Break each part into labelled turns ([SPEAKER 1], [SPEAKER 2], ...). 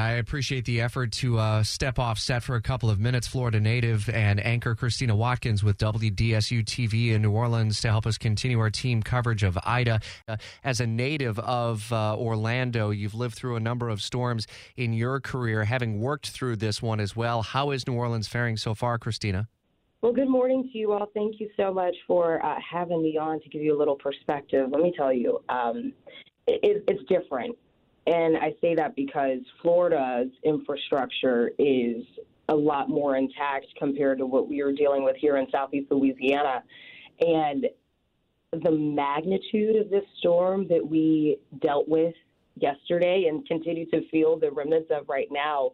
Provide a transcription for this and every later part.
[SPEAKER 1] I appreciate the effort to uh, step off set for a couple of minutes. Florida native and anchor Christina Watkins with WDSU TV in New Orleans to help us continue our team coverage of Ida. Uh, as a native of uh, Orlando, you've lived through a number of storms in your career, having worked through this one as well. How is New Orleans faring so far, Christina?
[SPEAKER 2] Well, good morning to you all. Thank you so much for uh, having me on to give you a little perspective. Let me tell you, um, it, it's different. And I say that because Florida's infrastructure is a lot more intact compared to what we are dealing with here in Southeast Louisiana. And the magnitude of this storm that we dealt with yesterday and continue to feel the remnants of right now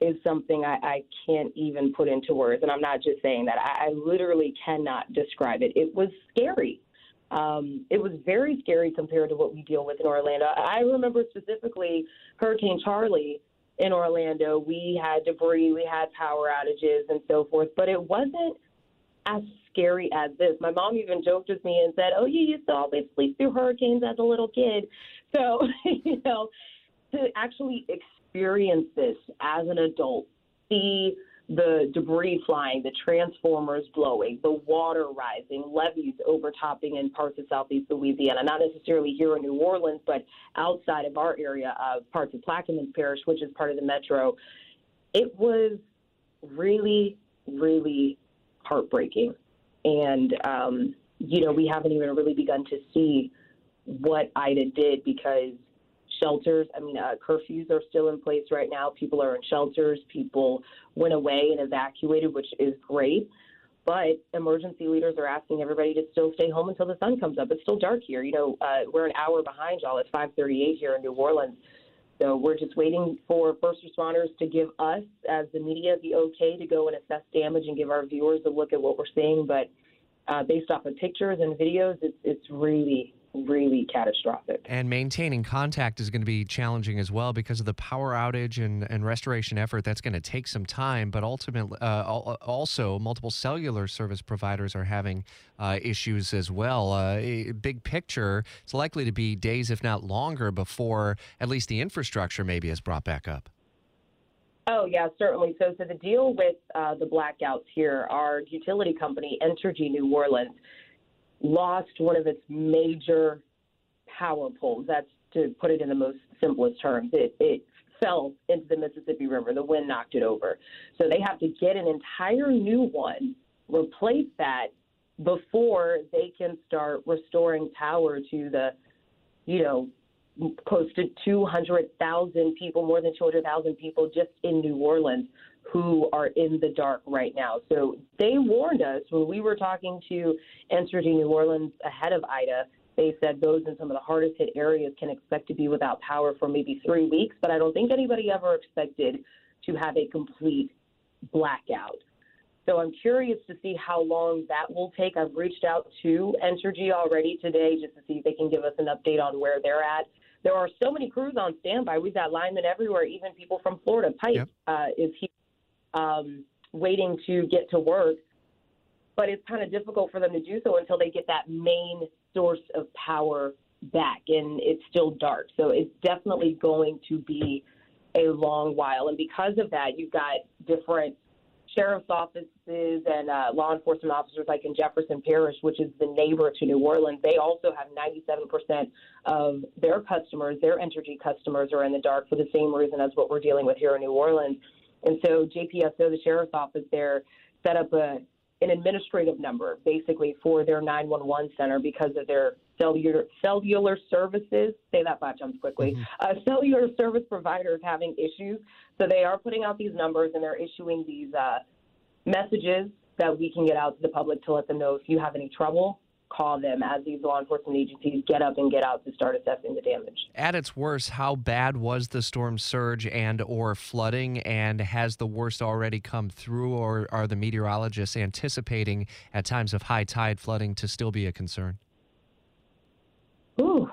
[SPEAKER 2] is something I, I can't even put into words. And I'm not just saying that, I, I literally cannot describe it. It was scary. Um, it was very scary compared to what we deal with in Orlando. I remember specifically Hurricane Charley in Orlando. We had debris, we had power outages, and so forth, but it wasn't as scary as this. My mom even joked with me and said, "Oh, you used to always sleep through hurricanes as a little kid." So, you know, to actually experience this as an adult, see the debris flying, the transformers blowing, the water rising, levees overtopping in parts of southeast Louisiana, not necessarily here in New Orleans, but outside of our area, uh, parts of Plaquemines Parish, which is part of the metro. It was really, really heartbreaking. And, um, you know, we haven't even really begun to see what Ida did because shelters. I mean, uh, curfews are still in place right now. People are in shelters. People went away and evacuated, which is great. But emergency leaders are asking everybody to still stay home until the sun comes up. It's still dark here. You know, uh, we're an hour behind y'all. It's 5:38 here in New Orleans. So we're just waiting for first responders to give us, as the media, the okay to go and assess damage and give our viewers a look at what we're seeing. But uh, based off of pictures and videos, it's it's really really catastrophic.
[SPEAKER 1] And maintaining contact is going to be challenging as well because of the power outage and, and restoration effort. That's going to take some time, but ultimately, uh, also, multiple cellular service providers are having uh, issues as well. Uh, big picture, it's likely to be days, if not longer, before at least the infrastructure maybe is brought back up.
[SPEAKER 2] Oh yeah, certainly. So, so the deal with uh, the blackouts here, our utility company, Entergy New Orleans, lost one of its major power poles. That's to put it in the most simplest terms. It, it fell into the Mississippi River. The wind knocked it over. So they have to get an entire new one, replace that before they can start restoring power to the, you know, close to 200,000 people, more than 200,000 people just in New Orleans who are in the dark right now. So they warned us when we were talking to Entergy New Orleans ahead of Ida. They said those in some of the hardest hit areas can expect to be without power for maybe three weeks, but I don't think anybody ever expected to have a complete blackout. So I'm curious to see how long that will take. I've reached out to Entergy already today just to see if they can give us an update on where they're at. There are so many crews on standby. We've got linemen everywhere, even people from Florida. Pipe yep. uh, is here um, waiting to get to work. But it's kind of difficult for them to do so until they get that main source of power back, and it's still dark. So it's definitely going to be a long while. And because of that, you've got different sheriff's offices and uh, law enforcement officers, like in Jefferson Parish, which is the neighbor to New Orleans. They also have 97% of their customers, their energy customers, are in the dark for the same reason as what we're dealing with here in New Orleans. And so JPSO, the sheriff's office there, set up a an administrative number basically for their 911 center because of their cellular cellular services. Say that five times quickly. Mm-hmm. Uh, cellular service providers having issues, so they are putting out these numbers and they're issuing these uh, messages that we can get out to the public to let them know if you have any trouble call them as these law enforcement agencies get up and get out to start assessing the damage.
[SPEAKER 1] At its worst, how bad was the storm surge and or flooding and has the worst already come through or are the meteorologists anticipating at times of high tide flooding to still be a concern?
[SPEAKER 2] Ooh,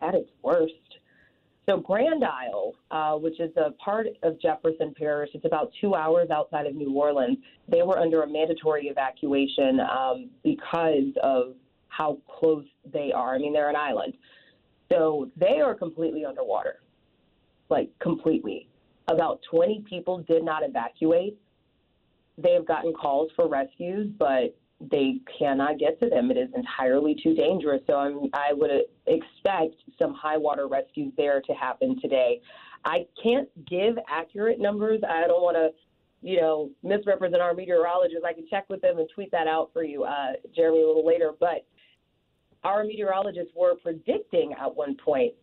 [SPEAKER 2] at its worst. So Grand Isle, uh, which is a part of Jefferson Parish, it's about two hours outside of New Orleans. They were under a mandatory evacuation um, because of how close they are. I mean, they're an island, so they are completely underwater, like completely. About 20 people did not evacuate. They have gotten calls for rescues, but they cannot get to them. It is entirely too dangerous. So I'm, I would expect some high water rescues there to happen today. I can't give accurate numbers. I don't want to, you know, misrepresent our meteorologists. I can check with them and tweet that out for you, uh, Jeremy, a little later. But our meteorologists were predicting at one point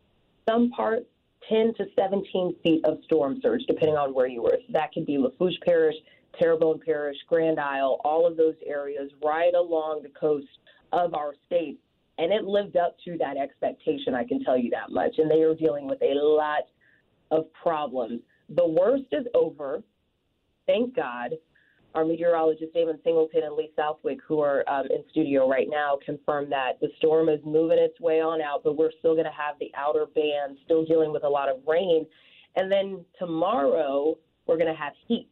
[SPEAKER 2] some parts 10 to 17 feet of storm surge, depending on where you were. So that could be Lafourche Parish, Terrebonne Parish, Grand Isle, all of those areas right along the coast of our state. And it lived up to that expectation, I can tell you that much. And they are dealing with a lot of problems. The worst is over. Thank God. Our meteorologist Damon Singleton and Lee Southwick, who are um, in studio right now, confirmed that the storm is moving its way on out, but we're still going to have the outer band still dealing with a lot of rain. And then tomorrow, we're going to have heat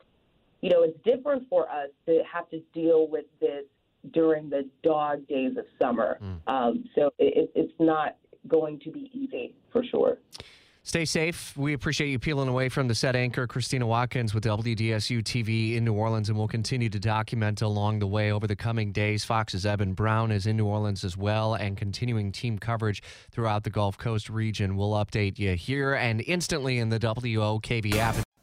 [SPEAKER 2] you know, it's different for us to have to deal with this during the dog days of summer. Mm. Um, so it, it's not going to be easy for sure.
[SPEAKER 1] Stay safe. We appreciate you peeling away from the set anchor, Christina Watkins with WDSU TV in New Orleans, and we'll continue to document along the way over the coming days. Fox's Eben Brown is in New Orleans as well, and continuing team coverage throughout the Gulf Coast region. We'll update you here and instantly in the WOKV app.